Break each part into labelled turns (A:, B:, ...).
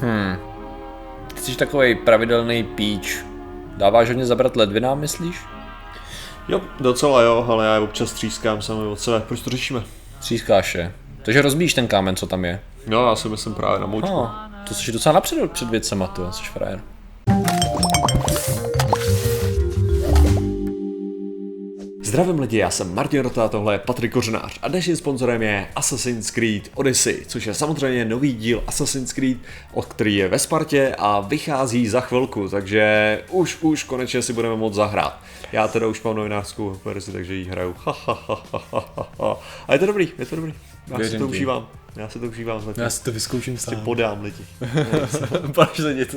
A: Hmm. Jsi takový pravidelný píč. Dáváš hodně zabrat ledvinám, myslíš?
B: Jo, docela jo, ale já je občas třískám sami od sebe. Proč to řešíme?
A: Třískáš je. Takže rozbíjíš ten kámen, co tam je.
B: No, já si myslím právě na moučku.
A: No, to jsi docela napředu před věcema, ty, jsi frajer.
B: Zdravím lidi, já jsem Martin Rota, tohle je Patrik Kořenář a dnešním sponzorem je Assassin's Creed Odyssey, což je samozřejmě nový díl Assassin's Creed, od který je ve Spartě a vychází za chvilku, takže už, už konečně si budeme moct zahrát. Já teda už mám novinářskou verzi, takže ji hraju. A je to dobrý, je to dobrý. Já
A: Věřím
B: si to užívám. Já si to užívám.
A: Já si to vyzkouším
B: si podám lidi.
A: Páš lidi, to...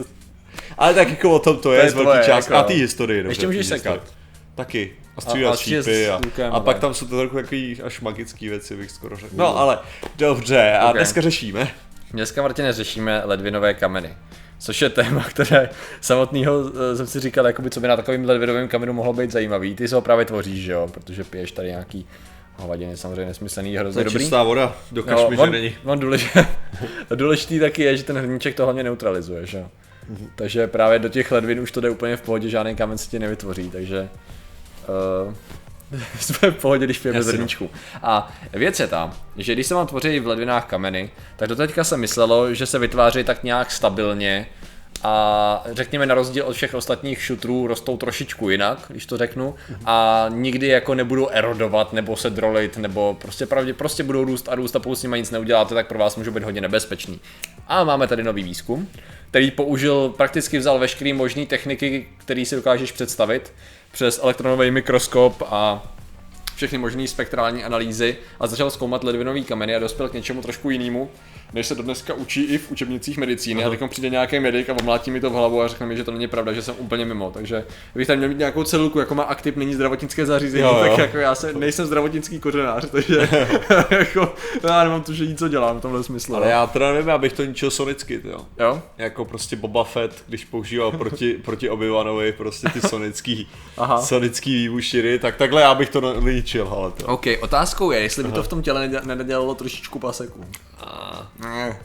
B: Ale tak jako o tom to je,
A: je
B: z velký část.
A: jako.
B: A ty historie.
A: Ještě můžeš sekat.
B: Taky. A
A: A-
B: střílet
A: a střílet
B: šípy a,
A: lukem,
B: a pak tam jsou to trochu takový až magický věci, bych skoro řekl. No ale dobře, a
A: Ok.
B: dneska řešíme.
A: Dneska, Martine, řešíme ledvinové kameny. Což je téma, které samotného eh, jsem si říkal, jakoby, co by na takovým ledvinovém kamenu mohlo být zajímavý. Ty se ho právě tvoříš, že jo? Protože piješ tady nějaký hovadiny, samozřejmě nesmyslný, hrozně dobrý.
B: čistá voda, dokaž
A: Jo,
B: mi, že
A: on,
B: není.
A: on důležitý, důležitý taky je, že ten hrníček to hlavně neutralizuje, že jo? Takže právě do těch ledvin už to jde úplně v pohodě, žádný kámen se ti nevytvoří, takže uh, jsme v pohodě, když pijeme
B: no.
A: hrníčku. A věc je ta, že když se vám tvoří v ledvinách kameny, tak do teďka se myslelo, že se vytváří tak nějak stabilně a řekněme na rozdíl od všech ostatních šutrů rostou trošičku jinak, když to řeknu, a nikdy jako nebudou erodovat nebo se drolit, nebo prostě pravdě, prostě budou růst a růst a pokud s nimi nic neuděláte, tak pro vás můžou být hodně nebezpečný. A máme tady nový výzkum, který použil, prakticky vzal veškeré možné techniky, které si dokážeš představit, přes elektronový mikroskop a všechny možné spektrální analýzy a začal zkoumat ledvinový kameny a dospěl k něčemu trošku jinému, než se dneska učí i v učebnicích medicíny. A teď přijde nějaký medic a omlátí mi to v hlavu a řekne mi, že to není pravda, že jsem úplně mimo. Takže kdybych tam měl mít nějakou celulku, jako má aktiv, není zdravotnické zařízení,
B: Jo, jo.
A: tak jako já se, nejsem zdravotnický kořenář, takže jako, já nemám tušení, co dělám v tomhle smyslu.
B: Ale
A: no.
B: já teda nevím, abych to ničil sonicky, jo.
A: Jo?
B: Jako prostě Boba Fett, když používal proti, proti Obi-Wanovi prostě ty sonický,
A: Aha.
B: sonický výbušiny, tak takhle já bych to ničil, ale to.
A: OK, otázkou je, jestli by to v tom těle nedě- nedělalo trošičku paseku. Ne.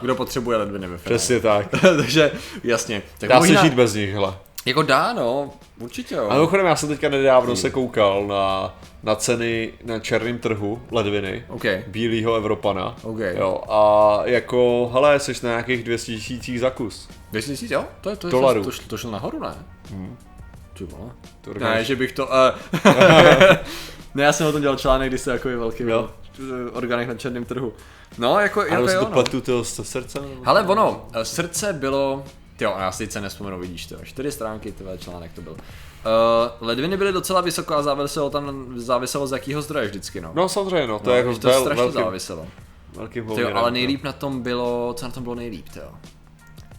A: Kdo potřebuje ledviny ve finále?
B: Přesně tak.
A: Takže jasně. Tak
B: Dá
A: možná-
B: se žít bez nich, hele.
A: Jako dá, no, určitě jo.
B: A mimochodem, já jsem teďka nedávno se koukal na, na ceny na černém trhu ledviny.
A: OK.
B: Bílýho Evropana.
A: OK.
B: Jo, a jako, hele, jsi na nějakých 200 tisících za kus.
A: 200 tisíc, jo? To, je, to, je,
B: Dolarů.
A: to, šlo, to šlo nahoru, ne? Hmm. Ty vole.
B: To
A: Ne, že bych to... Uh, ne, já jsem o tom dělal článek, když se takový velký
B: Jo.
A: orgánech na černém trhu. No, jako,
B: A
A: jako jo,
B: to
A: no.
B: z srdce?
A: Hele, ono, eh, srdce bylo, jo, já si teď se nespomenu, vidíš to, čtyři stránky, tyhle článek to byl. Uh, ledviny byly docela vysoko a záviselo tam, záviselo z jakého zdroje vždycky, no.
B: No samozřejmě, no, to
A: no,
B: je jako
A: to
B: vel,
A: strašně
B: velkým,
A: záviselo.
B: velkým
A: Tyjo, ale
B: no.
A: nejlíp na tom bylo, co na tom bylo nejlíp, jo.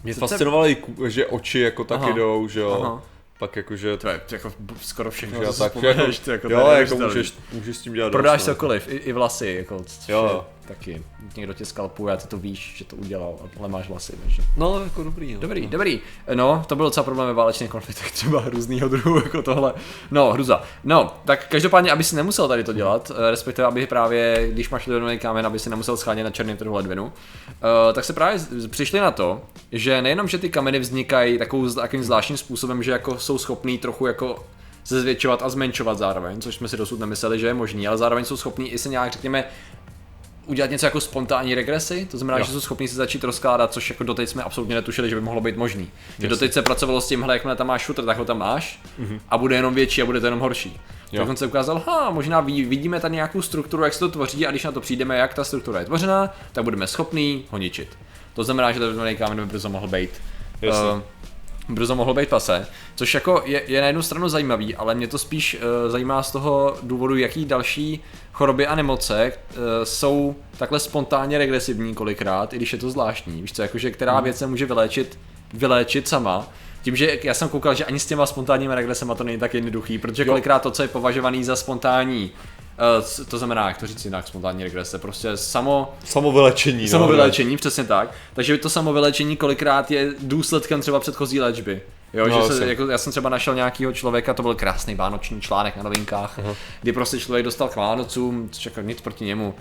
B: Mě
A: srdce-
B: fascinovalo, že oči jako taky
A: Aha.
B: jdou, že jo.
A: Aha.
B: Pak jakože...
A: To je jako skoro všechno,
B: Jo,
A: co si
B: tak jako,
A: to jako,
B: jo, jako můžeš, můžeš s tím dělat
A: Prodáš
B: dost, no.
A: cokoliv, i, i vlasy, jako, což
B: Jo,
A: je
B: jo.
A: Taky. Někdo tě skalpuje a ty to víš, že to udělal, ale máš vlasy, takže.
B: No, jako dobrý, no.
A: Dobrý, dobrý. No, to byl docela problém ve válečných konfliktech, třeba různýho druhu, jako tohle. No, hruza. No, tak každopádně, aby si nemusel tady to dělat, eh, respektive aby právě, když máš ledvinový kámen, aby si nemusel schánět na černém trhu ledvinu, eh, tak se právě přišli na to, že nejenom, že ty kameny vznikají takovou, takovým zvláštním způsobem, že jako jsou schopný trochu jako se zvětšovat a zmenšovat zároveň, což jsme si dosud nemysleli, že je možný, ale zároveň jsou schopní i se nějak, řekněme, udělat něco jako spontánní regresy, to znamená,
B: Jo.
A: že jsou schopni se začít rozkládat, což jako doteď jsme absolutně netušili, že by mohlo být možný. Že doteď se pracovalo s tímhle, jakmile tam máš shooter, tak ho tam máš a bude jenom větší a bude to jenom horší.
B: Jo.
A: Tak on se ukázal, ha, možná vidíme tady nějakou strukturu, jak se to tvoří a když na to přijdeme, jak ta struktura je tvořená, tak budeme schopní ho ničit. To znamená, že ten kámen by brzo mohl být.
B: Jasně.
A: eh, brzo mohlo být pase, což jako je, je na jednu stranu zajímavý, ale mě to spíš uh, zajímá z toho důvodu, jaký další choroby a nemoce uh, jsou takhle spontánně regresivní kolikrát, i když je to zvláštní. Víš co, jakože která
B: Hmm.
A: věc se může vyléčit, vyléčit sama, tím, že já jsem koukal, že ani s těma spontánními regresema to není tak jednoduchý, protože kolikrát to, co je považovaný za spontánní, uh, to znamená, jak to říct jinak, spontánní regrese, prostě samo,
B: Samovylečení, no.
A: Samovyléčení, přesně tak. Takže to samovyléčení kolikrát je důsledkem třeba předchozí léčby. Jo,
B: No,
A: že se, jako, já jsem třeba našel nějakýho člověka, to byl krásný vánoční článek na novinkách, uh-huh. kdy prostě člověk dostal k Vánocům, což jako nic proti němu,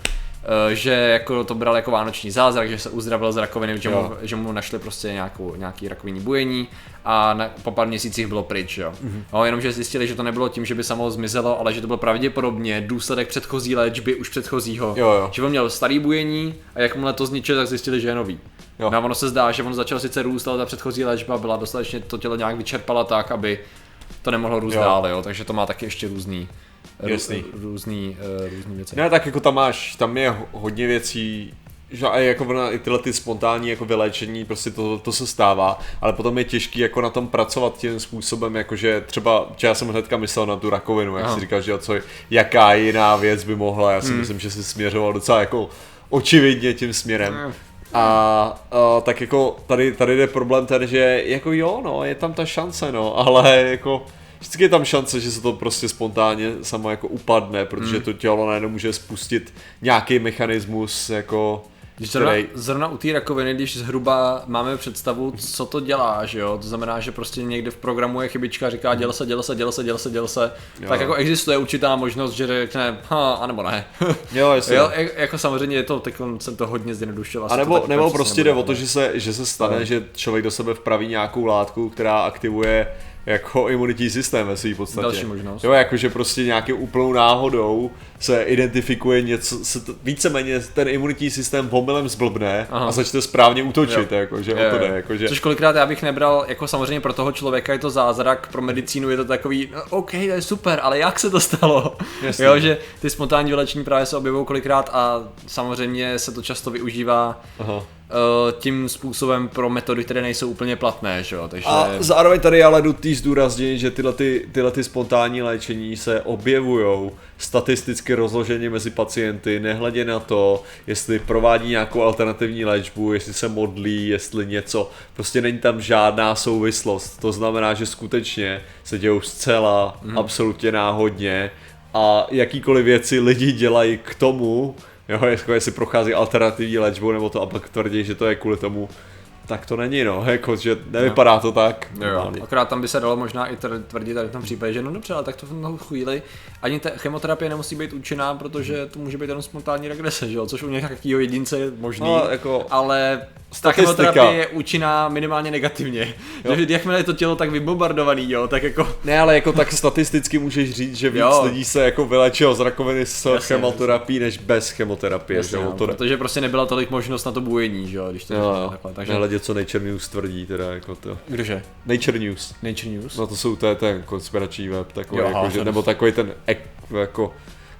A: eh, že jako to bral jako vánoční zázrak, že se uzdravil z rakoviny, že mu, že mu našli prostě nějakou, nějaký rakovinní bujení a na, po pár měsících bylo pryč, jo. Uh-huh. No, jenomže zjistili, že to nebylo tím, že by samo zmizelo, ale že to byl pravděpodobně důsledek předchozí léčby, už předchozího.
B: Jo, jo.
A: Že on měl starý bujení a jakmile to zničil, tak zjistili, že je nový.
B: Jo.
A: No a ono se zdá, že on začal sice růst, ale ta předchozí léčba byla dostatečně to tělo nějak vyčerpala tak, aby to nemohlo růst
B: Jo.
A: dál, jo. Takže to má taky ještě různý, rů-
B: Jasný.
A: různý, uh, různý věci.
B: Ne, tak jako tam máš, tam je ho- hodně věcí, že a jako ona, i tyhle ty spontánní jako vyléčení, prostě to, to se stává, ale potom je těžký jako na tom pracovat tím způsobem, jakože třeba, že já jsem hnedka myslel na tu rakovinu, jak
A: Aha.
B: si říkal, že co, jaká jiná věc by mohla, já si
A: Hmm.
B: myslím, že si směřoval docela jako očividně tím směrem. A, a tak jako tady, tady jde problém ten, že jako jo, no, je tam ta šance, no, ale jako vždycky je tam šance, že se to prostě spontánně samo jako upadne, protože
A: Hmm.
B: to tělo najednou může spustit nějaký mechanismus, jako,
A: Když zrovna,
B: který,
A: zrovna u té rakoviny, když zhruba máme představu, co to dělá, že jo, to znamená, že prostě někde v programu je chybička, říká děl se, děl se, děl se, děl se, děl se,
B: Jo.
A: tak jako existuje určitá možnost, že řekne, ha, anebo ne.
B: jo, jasně.
A: jo, jak- jako samozřejmě je to, teď jsem to hodně zjednodušil.
B: A nebo,
A: tak
B: nebo prostě jde o to, že se, že se stane,
A: No.
B: že člověk do sebe vpraví nějakou látku, která aktivuje jako imunitní systém ve své podstatě.
A: Další možnost.
B: Jo, jakože prostě nějakou úplnou náhodou se identifikuje něco, se to, víceméně ten imunitní systém pomylem zblbne
A: Aha.
B: a začne správně útočit,
A: Jo.
B: jako, že
A: Jo,
B: o to
A: jo.
B: jde, jakože,
A: Což kolikrát já bych nebral, jako samozřejmě pro toho člověka je to zázrak, pro medicínu je to takový, no, OK, to je super, ale jak se to stalo?
B: Jasně.
A: jo, že ty spontánní vylečení právě se objevují kolikrát a samozřejmě se to často využívá
B: Aha.
A: Uh, tím způsobem pro metody, které nejsou úplně platné, že jo, takže...
B: A zároveň tady ale nutný zdůraznit, že tyhle, ty, tyhle ty spontánní léčení se objevují statisticky rozloženě mezi pacienty, nehledě na to, jestli provádí nějakou alternativní léčbu, jestli se modlí, jestli něco, prostě není tam žádná souvislost. To znamená, že skutečně se dějou zcela, mm. absolutně náhodně a jakýkoliv věci lidi dělají k tomu, jo, jako jestli prochází alternativní léčbou nebo to a pak tvrdí, že to je kvůli tomu, tak to není, no, jako, že nevypadá to tak.
A: Jo, jo. Akorát tam by se dalo možná i tvrdit tady v tom případě, že no dobře, ale tak to v tom chvíli ani ta chemoterapie nemusí být účinná, protože to může být jenom spontánní regrese, že jo? což u nějakého jedince je možný,
B: No, jako-
A: ale ta
B: Statistika.
A: chemoterapie je účinná minimálně negativně. že jakmile je to tělo tak vybombardovaný, jo, tak jako
B: Ne, ale jako tak statisticky můžeš říct, že víc
A: Jo.
B: lidí se jako vylečilo z rakoviny s
A: Jasně,
B: chemoterapií než bez chemoterapie,
A: Jasně,
B: že jo,
A: no,
B: to ne.
A: protože prostě nebyla tolik možnost na to bujení, že jo, když to
B: Jo, jo.
A: takhle, takže...
B: Nehledě, co Nature News tvrdí, teda jako to.
A: Kdože?
B: Nature News.
A: Nature News?
B: No to jsou, to je ten konspirační web, takový,
A: Jo,
B: jako,
A: aha,
B: že, nebo takový ten, jako,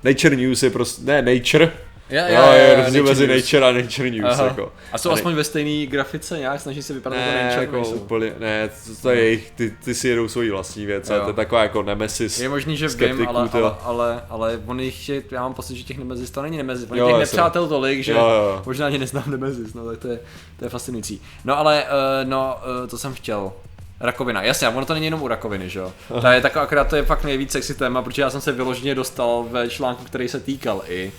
B: Nature News je prostě, ne, Nature,
A: Ja,
B: jo, je rozdíl mezi Nature a Nature News,
A: Aha.
B: jako.
A: A jsou
B: ne-
A: aspoň ve stejné grafice nějak, snaží se vypadat jako
B: ne,
A: Nature,
B: jako
A: nejsou.
B: úplně, ne, to, to je jejich, ty, ty si jedou svoji vlastní věc,
A: Jo.
B: to je taková jako nemesis.
A: Je možný, že vím, ale, ale, ale, ale on jich je, já mám pocit, že těch nemezis to není nemezis, on
B: Jo,
A: těch nepřátel tolik, že
B: Jo, jo.
A: možná ani neznám nemezis, no tak to je, to je fascinující. No ale, uh, no, uh, to jsem chtěl. Rakovina, jasně, ono to není jenom u rakoviny, že jo. To je taková, akorát to je fakt nejvíc sexy téma, protože já jsem se vyloženě dostal ve článku, který se týkal i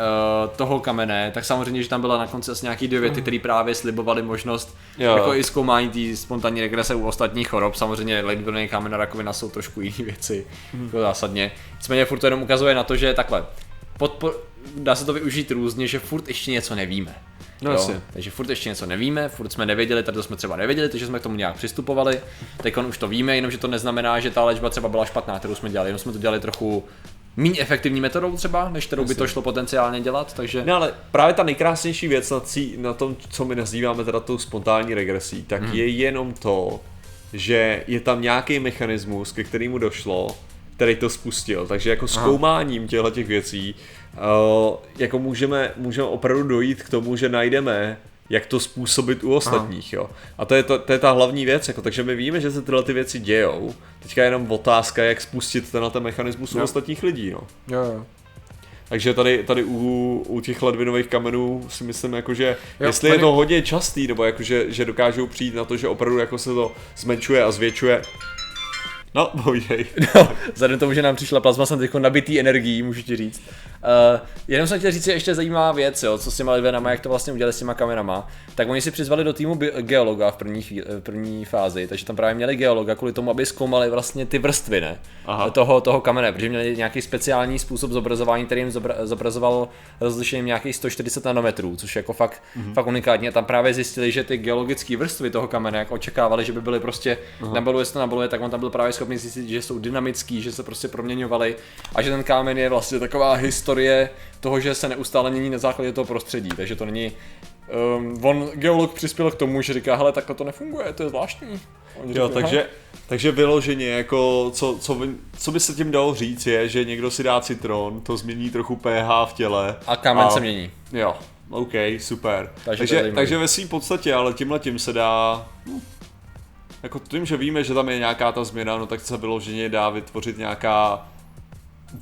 A: uh, toho kamene, tak samozřejmě, že tam byla na konci asi nějaký dvě věty, které právě slibovaly možnost
B: Jo.
A: jako i zkoumání té spontánní regrese u ostatních chorob. Samozřejmě lidový kámen a rakovina jsou trošku jiné věci, jako zásadně. Nicméně furt to jenom ukazuje na to, že takhle, podpo- dá se to využít různě, že furt ještě něco nevíme.
B: No
A: Jo, takže furt ještě něco nevíme, furt jsme nevěděli, tady to jsme třeba nevěděli, takže jsme k tomu nějak přistupovali. Teď už to víme, jenomže to neznamená, že ta léčba třeba byla špatná, kterou jsme dělali, jenom jsme to dělali trochu méně efektivní metodou třeba, než kterou by to šlo potenciálně dělat, takže
B: No ale právě ta nejkrásnější věc na, cí, na tom, co my nazýváme teda tou spontánní regresí, tak
A: Mhm.
B: je jenom to, že je tam nějaký mechanismus, ke kterému došlo, který to spustil. Takže jako zkoumáním těchto těch věcí, uh, jako můžeme, můžeme opravdu dojít k tomu, že najdeme jak to způsobit u ostatních, jo. A to je, to, to je ta hlavní věc, jako, takže my víme, že se tyhle ty věci dějou. Teďka je jenom otázka, jak spustit tenhle ten mechanismus u
A: Jo.
B: ostatních lidí, no.
A: jo, jo.
B: Takže tady, tady u, u těch ledvinových kamenů si myslím, jako, že
A: Jo,
B: jestli je
A: tady-
B: to hodně častý, nebo jako, že, že dokážou přijít na to, že opravdu jako se to zmenšuje a zvětšuje, No, povídej.
A: No, vzhledem tomu, že nám přišla plazma, jsem teď nabitý energií, můžu ti říct. Uh, jenom jsem chtěl říct že ještě zajímavá věc, jo, co s těma lidvenama, jak to vlastně udělali s těma kamerama. Tak oni si přizvali do týmu geologa v první, chvíli, v první fázi, takže tam právě měli geologa kvůli tomu, aby zkoumali vlastně ty vrstvy, ne?
B: Aha.
A: Toho, toho kamene, protože měli nějaký speciální způsob zobrazování, který jim zobra- zobrazoval rozlišením nějakých 140 nanometrů, což je jako fakt, mm-hmm. fakt unikátní. A tam právě zjistili, že ty geologické vrstvy toho kamene, jak očekávali, že by byly prostě nabaluje se to nabaluje, tak on tam byl právě schopný zjistit, že jsou dynamický, že se prostě proměňovaly a že ten kámen je vlastně taková historie toho, že se neustále mění na základě toho prostředí, takže to není Um, on geolog přispěl k tomu, že říká, hele, takhle to nefunguje, to je zvláštní. Oni
B: Jo,
A: říkají,
B: takže, takže vyloženě, jako, co, co, by, co by se tím dalo říct, je, že někdo si dá citron, to změní trochu pH v těle.
A: A kámen se mění.
B: Jo, OK, super.
A: Takže
B: Takže, takže, ve svým podstatě, ale tímhle tím se dá, hm, jako tím, že víme, že tam je nějaká ta změna, no tak se vyloženě dá vytvořit nějaká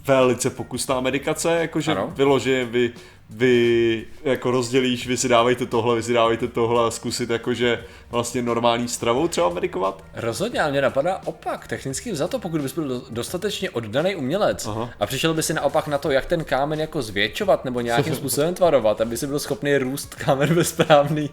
B: velice pokusná medikace, jakože
A: Ano.
B: vyloženě vy, vy jako rozdělíš, vy si dávejte tohle, vy si dávejte tohle a zkusit jakože vlastně normální stravou třeba medikovat.
A: Rozhodně, ale mě napadá opak. Technicky za to, pokud bys byl do- dostatečně oddaný umělec
B: Aha.
A: a přišel by si naopak na to, jak ten kámen jako zvětšovat nebo nějakým způsobem tvarovat, aby si byl schopný růst kámen ve správný,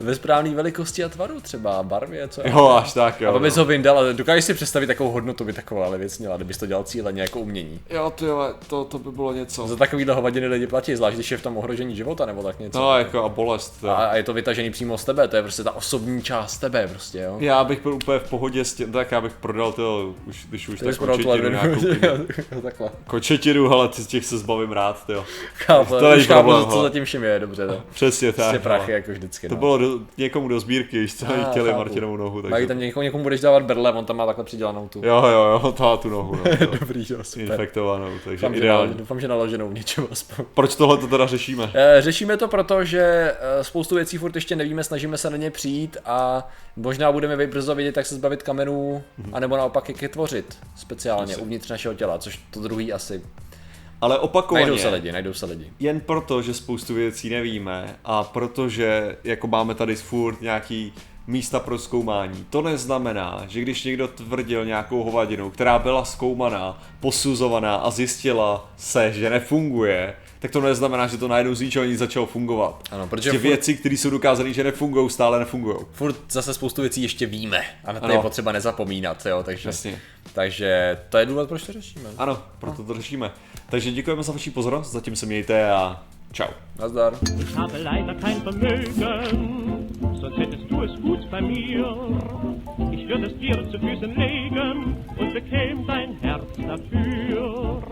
A: ve správný velikosti a tvaru třeba, barvě, co
B: Jo, až tak, jo.
A: A bys
B: no.
A: ho vyndal, ale dokážeš si představit, takovou hodnotu by taková věc měla, kdybys to dělal cíleně jako umění.
B: Jo, ty jo, to, to by bylo něco.
A: Za takovýhle hovadiny lidi platí, zvlášť když je v tom ohrožení života nebo tak něco.
B: No, jako a bolest.
A: A, a je to vytažený přímo z tebe, to je prostě ta osobní část tebe prostě, jo.
B: Já bych byl úplně v pohodě s tím, tak já bych prodal to, už, když už
A: To je
B: tak kočetinu nějakou.
A: Takhle.
B: Kočetinu, ale ty z těch se zbavím rád, jo.
A: Chápu,
B: To
A: už chápu,
B: problém,
A: co zatím všem je, dobře, no.
B: Přesně tak.
A: Prostě prachy,
B: ale
A: jako vždycky,
B: To
A: no.
B: bylo do, někomu do sbírky, víš co, chtěli. Martinovou nohu,
A: Mají
B: takže...
A: tam někomu, někomu budeš dávat berle, on tam má takhle přidělanou tu.
B: Jo, jo, jo, to tu nohu, no, to,
A: Dobrý, jo, super.
B: infektovanou, takže
A: Doufám, že,
B: ideální.
A: nalo- doufám, že naloženou v něčem aspoň.
B: Proč tohle to teda řešíme?
A: Eh, Řešíme to proto, že eh, spoustu věcí furt ještě nevíme, snažíme se na ně přijít a možná budeme brzo vědět, jak se zbavit kamenů, anebo naopak jak je tvořit speciálně
B: Asi.
A: uvnitř našeho těla, což to druhý asi.
B: Ale opakovaně,
A: Najdou se lidi, najdou se lidi.
B: jen proto, že spoustu věcí nevíme a protože jako máme tady furt nějaký místa pro zkoumání. To neznamená, že když někdo tvrdil nějakou hovadinu, která byla zkoumaná, posuzovaná a zjistila se, že nefunguje, tak to neznamená, že to najednou z ničeho nic začalo fungovat.
A: Ano, protože
B: Ty
A: furt-
B: věci, které jsou dokázané, že nefungují, stále nefungují.
A: Furt zase spoustu věcí ještě víme a na to
B: Ano.
A: je potřeba nezapomínat, jo, takže,
B: Jasně.
A: takže to je důvod, proč to řešíme.
B: Ano, proto to řešíme. Takže děkujeme za vaši pozornost, zatím se mějte a čau.
A: Nazdar.
C: Ich habe leider kein Vermögen, sonst hättest du es gut bei mir. Ich würde es dir zu Füßen legen und bekäm dein Herz dafür.